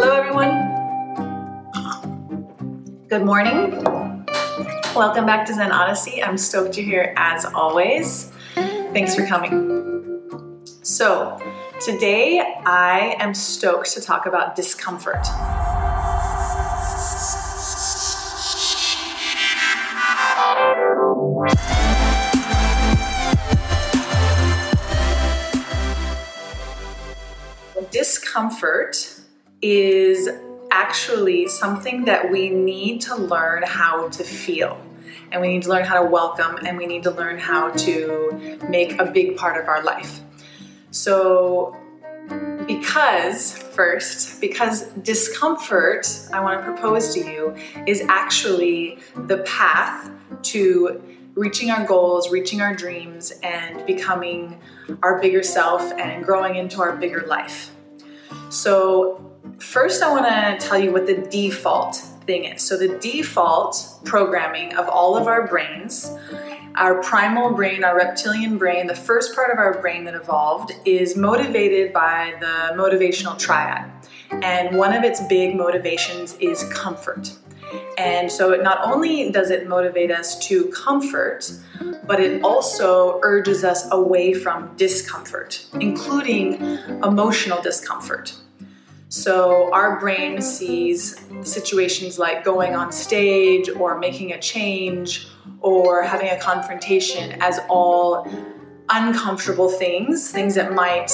Hello, everyone. Good morning. Welcome back to Zen Odyssey. I'm stoked you're here as always. Thanks for coming. So, today I am stoked to talk about discomfort. Discomfort is actually something that we need to learn how to feel. And we need to learn how to welcome and we need to learn how to make a big part of our life. So, because first, because discomfort, I want to propose to you, is actually the path to reaching our goals, reaching our dreams, and becoming our bigger self and growing into our bigger life. So, first, I want to tell you what the default thing is. So, the default programming of all of our brains, our primal brain, our reptilian brain, the first part of our brain that evolved, is motivated by the motivational triad. And one of its big motivations is comfort. And so it not only does it motivate us to comfort, but it also urges us away from discomfort, including emotional discomfort. So our brain sees situations like going on stage or making a change or having a confrontation as all uncomfortable things, things that might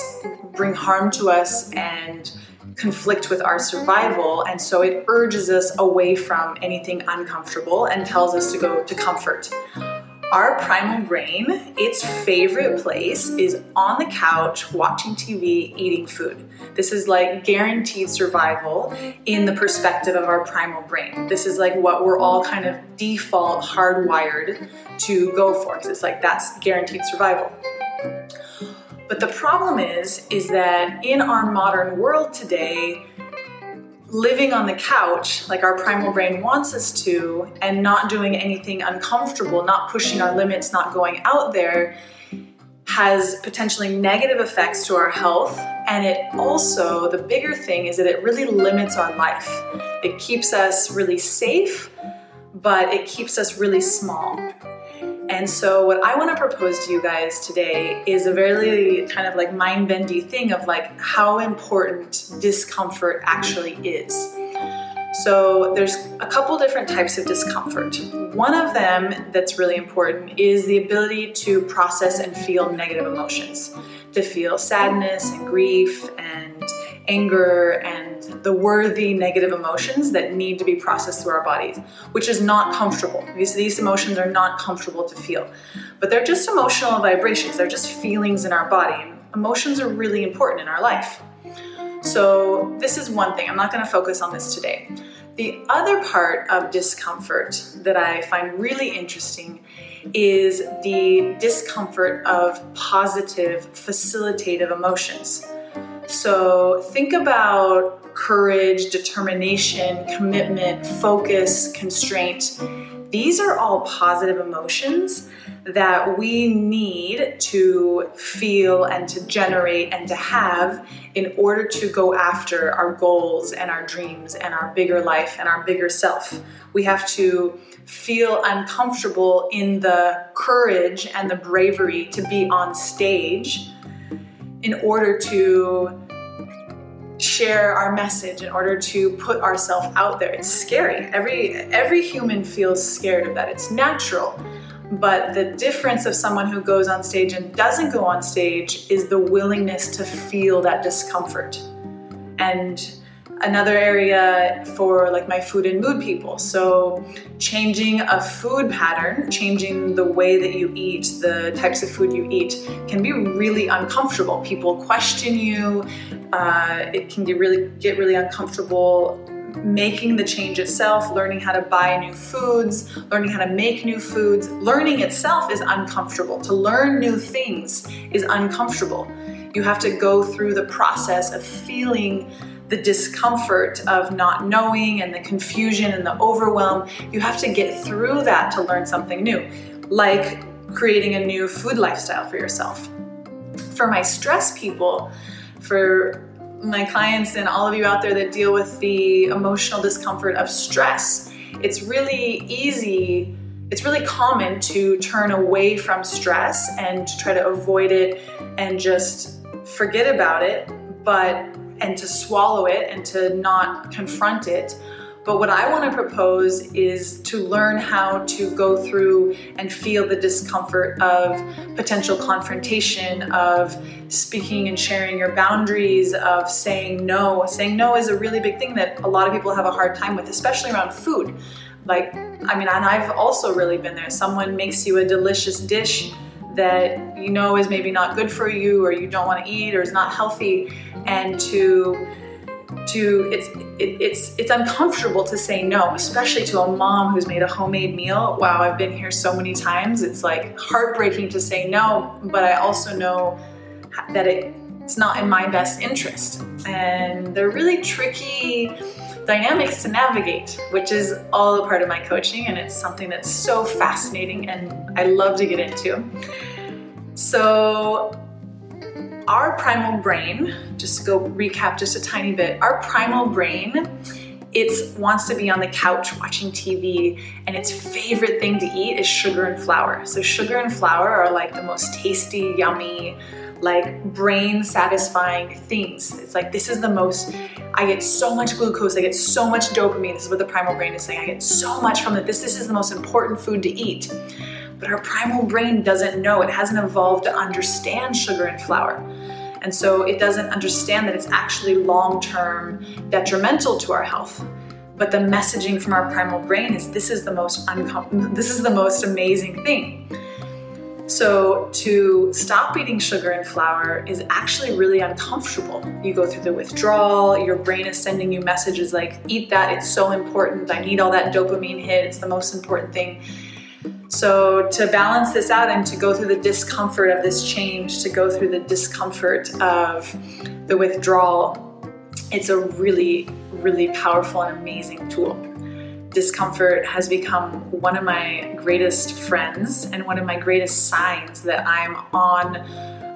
bring harm to us and conflict with our survival. And so it urges us away from anything uncomfortable and tells us to go to comfort. Our primal brain, its favorite place is on the couch, watching TV, eating food. This is like guaranteed survival in the perspective of our primal brain. This is like what we're all kind of default hardwired to go for because it's like that's guaranteed survival. But the problem is is that in our modern world today, living on the couch like our primal brain wants us to and not doing anything uncomfortable, not pushing our limits, not going out there has potentially negative effects to our health. And it also, the bigger thing is that it really limits our life. It keeps us really safe, but it keeps us really small. And so, what I want to propose to you guys today is a very kind of like mind bendy thing of like how important discomfort actually is. So, there's a couple different types of discomfort. One of them that's really important is the ability to process and feel negative emotions, to feel sadness and grief and anger and the worthy negative emotions that need to be processed through our bodies, which is not comfortable. These, these emotions are not comfortable to feel, but they're just emotional vibrations, they're just feelings in our body. Emotions are really important in our life. So, this is one thing. I'm not going to focus on this today. The other part of discomfort that I find really interesting is the discomfort of positive, facilitative emotions. So think about courage, determination, commitment, focus, constraint. These are all positive emotions that we need to feel and to generate and to have in order to go after our goals and our dreams and our bigger life and our bigger self. We have to feel uncomfortable in the courage and the bravery to be on stage in order to share our message in order to put ourselves out there. It's scary. Every every human feels scared of that. It's natural. But the difference of someone who goes on stage and doesn't go on stage is the willingness to feel that discomfort. And another area for like my food and mood people. So changing a food pattern, changing the way that you eat, the types of food you eat can be really uncomfortable. People question you. Uh, it can get really get really uncomfortable making the change itself, learning how to buy new foods, learning how to make new foods. Learning itself is uncomfortable. To learn new things is uncomfortable. You have to go through the process of feeling the discomfort of not knowing and the confusion and the overwhelm. You have to get through that to learn something new, like creating a new food lifestyle for yourself. For my stress people, for my clients and all of you out there that deal with the emotional discomfort of stress, it's really easy, it's really common to turn away from stress and to try to avoid it and just forget about it, but and to swallow it and to not confront it. But what I want to propose is to learn how to go through and feel the discomfort of potential confrontation, of speaking and sharing your boundaries, of saying no. Saying no is a really big thing that a lot of people have a hard time with, especially around food. Like, I mean, and I've also really been there. Someone makes you a delicious dish that you know is maybe not good for you or you don't want to eat or is not healthy and to to it's it, it's it's uncomfortable to say no especially to a mom who's made a homemade meal. Wow i've been here so many times it's like heartbreaking to say no but i also know that it, it's not in my best interest. And they're really tricky dynamics to navigate which is all a part of my coaching and it's something that's so fascinating and i love to get into so our primal brain, just to go recap just a tiny bit, our primal brain it wants to be on the couch watching TV, and its favorite thing to eat is sugar and flour. So, sugar and flour are like the most tasty, yummy, like brain satisfying things. It's like this is the most, I get so much glucose, I get so much dopamine. This is what the primal brain is saying. I get so much from it. This, this is the most important food to eat. But our primal brain doesn't know, it hasn't evolved to understand sugar and flour. And so it doesn't understand that it's actually long term detrimental to our health. But the messaging from our primal brain is this is the most uncom- this is the most amazing thing. So, to stop eating sugar and flour is actually really uncomfortable. You go through the withdrawal, your brain is sending you messages like, eat that, it's so important. I need all that dopamine hit, it's the most important thing. So, to balance this out and to go through the discomfort of this change, to go through the discomfort of the withdrawal, it's a really, really powerful and amazing tool. Discomfort has become one of my greatest friends and one of my greatest signs that I'm on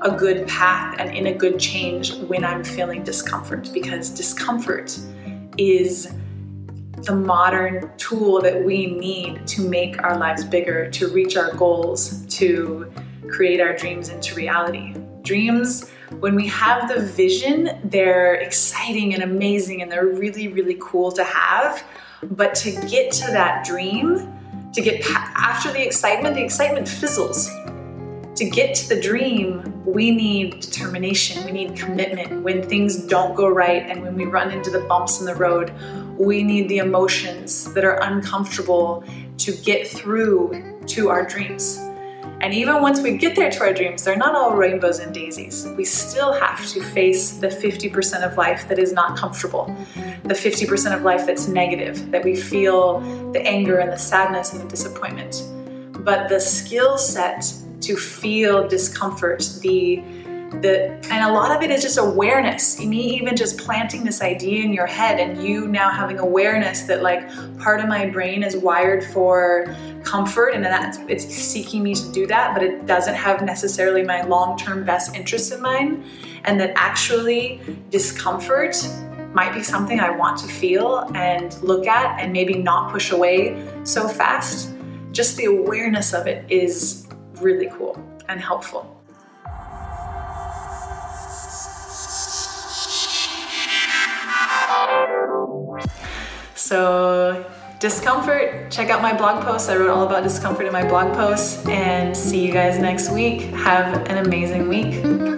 a good path and in a good change when I'm feeling discomfort because discomfort is the modern tool that we need to make our lives bigger, to reach our goals, to create our dreams into reality. Dreams, when we have the vision, they're exciting and amazing and they're really, really cool to have. But to get to that dream, to get after the excitement, the excitement fizzles. To get to the dream, we need determination, we need commitment. When things don't go right and when we run into the bumps in the road, we need the emotions that are uncomfortable to get through to our dreams. And even once we get there to our dreams, they're not all rainbows and daisies. We still have to face the 50% of life that is not comfortable, the 50% of life that's negative, that we feel the anger and the sadness and the disappointment. But the skill set to feel discomfort, the the and a lot of it is just awareness. Me even just planting this idea in your head and you now having awareness that like part of my brain is wired for comfort and that's it's seeking me to do that but it doesn't have necessarily my long-term best interest in mind. And that actually discomfort might be something I want to feel and look at and maybe not push away so fast. Just the awareness of it is really cool and helpful So, discomfort, check out my blog post. I wrote all about discomfort in my blog post. And see you guys next week. Have an amazing week.